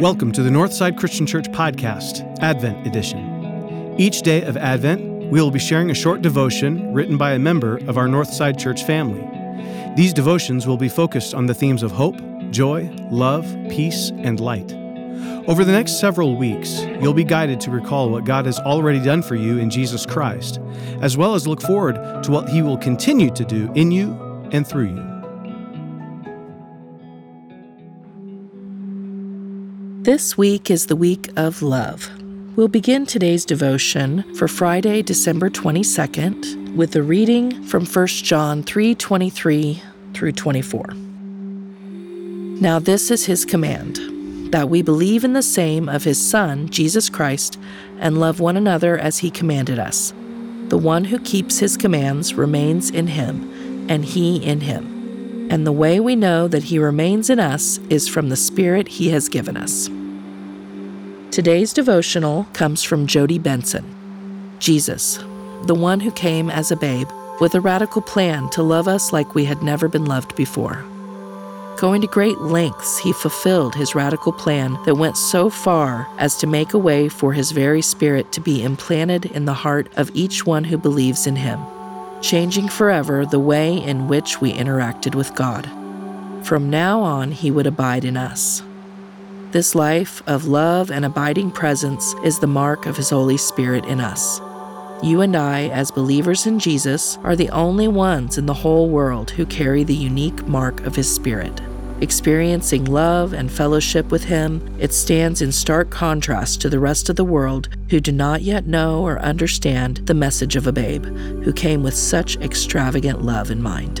Welcome to the Northside Christian Church Podcast, Advent Edition. Each day of Advent, we will be sharing a short devotion written by a member of our Northside Church family. These devotions will be focused on the themes of hope, joy, love, peace, and light. Over the next several weeks, you'll be guided to recall what God has already done for you in Jesus Christ, as well as look forward to what He will continue to do in you and through you. This week is the week of love. We'll begin today's devotion for Friday, December 22nd, with a reading from 1 John 3:23 through 24. Now this is his command, that we believe in the same of his son, Jesus Christ, and love one another as he commanded us. The one who keeps his commands remains in him, and he in him. And the way we know that He remains in us is from the Spirit He has given us. Today's devotional comes from Jody Benson. Jesus, the one who came as a babe, with a radical plan to love us like we had never been loved before. Going to great lengths, he fulfilled his radical plan that went so far as to make a way for his very spirit to be implanted in the heart of each one who believes in him changing forever the way in which we interacted with God. From now on, He would abide in us. This life of love and abiding presence is the mark of His Holy Spirit in us. You and I, as believers in Jesus, are the only ones in the whole world who carry the unique mark of His Spirit experiencing love and fellowship with Him, it stands in stark contrast to the rest of the world who do not yet know or understand the message of a babe who came with such extravagant love in mind.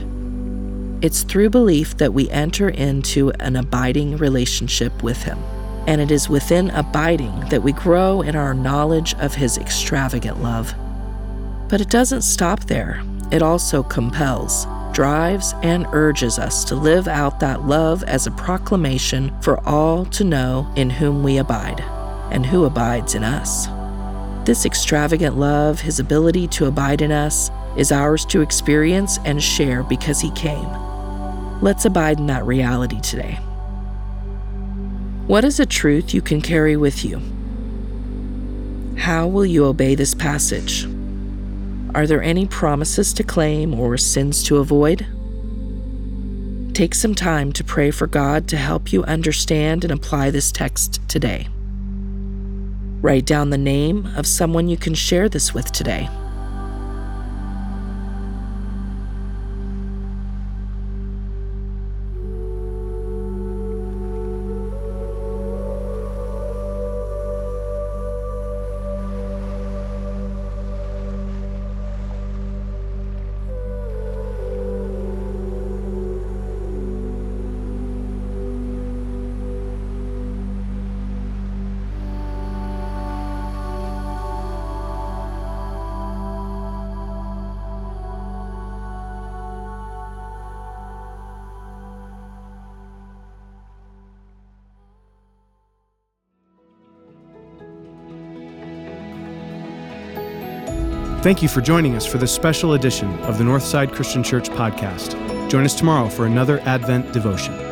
It's through belief that we enter into an abiding relationship with Him. And it is within abiding that we grow in our knowledge of His extravagant love. But it doesn't stop there, it also compels drives and urges us to live out that love as a proclamation for all to know in whom we abide and who abides in us. This extravagant love, his ability to abide in us, is ours to experience and share because he came. Let's abide in that reality today. What is a truth you can carry with you? How will you obey this passage? Are there any promises to claim or sins to avoid? Take some time to pray for God to help you understand and apply this text today. Write down the name of someone you can share this with today. Thank you for joining us for this special edition of the Northside Christian Church podcast. Join us tomorrow for another Advent devotion.